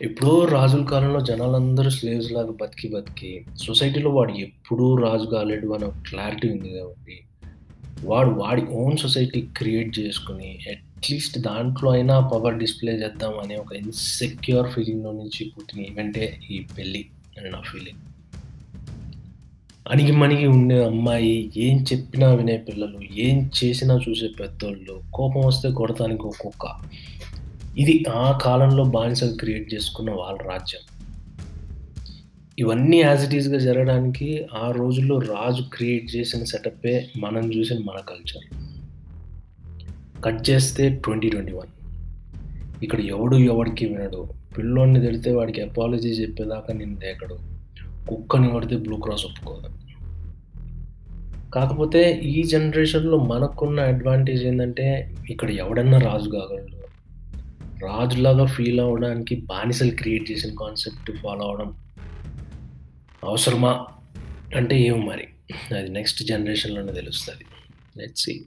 ఎప్పుడో రాజుల కాలంలో జనాలందరూ స్లేవ్స్ లాగా బతికి, బతికి సొసైటీలో వాడు ఎప్పుడూ రాజు కాలేడు అనే ఒక క్లారిటీ ఉంది కాబట్టి, వాడు వాడి ఓన్ సొసైటీ క్రియేట్ చేసుకుని అట్‌లీస్ట్ దాంట్లో అయినా పవర్ డిస్‌ప్లే చేద్దాం అనే ఒక ఇన్‌సెక్యూర్ ఫీలింగ్‌లో నుంచి పుట్టిన ఈవెంటే ఈ పెళ్ళి అని నా ఫీలింగ్. అణిగిమణిగి ఉండే అమ్మాయి, ఏం చెప్పినా వినే పిల్లలు, ఏం చేసినా చూసే పెద్దోళ్ళు, కోపం వస్తే కొడతానికి ఒక్కొక్క ఇది ఆ కాలంలో బానిసలు క్రియేట్ చేసుకున్న వాళ్ళ రాజ్యం. ఇవన్నీ యాజ్ ఇట్ ఈస్‌గా జరగడానికి ఆ రోజుల్లో రాజు క్రియేట్ చేసిన సెటప్పే మనం చూసిన మన కల్చర్. కట్ చేస్తే 2021 ఇక్కడ ఎవడు ఎవడికి వినడు. పిల్లోడిని తిడితే వాడికి అపాలజీ చెప్పేదాకా నేను దేకడు. కుక్కని పడితే బ్లూ క్రాస్ ఒప్పుకోదు. కాకపోతే ఈ జనరేషన్‌లో మనకున్న అడ్వాంటేజ్ ఏంటంటే ఇక్కడ ఎవడన్నా రాజు కాగలడు. రాజులాగా ఫీల్ అవ్వడానికి బానిసలు క్రియేట్ చేసిన కాన్సెప్ట్ ఫాలో అవ్వడం అవసరమా? అంటే ఏమో మరి. అది నెక్స్ట్ జనరేషన్‌లోనే తెలుస్తుంది లెట్స్ సీ.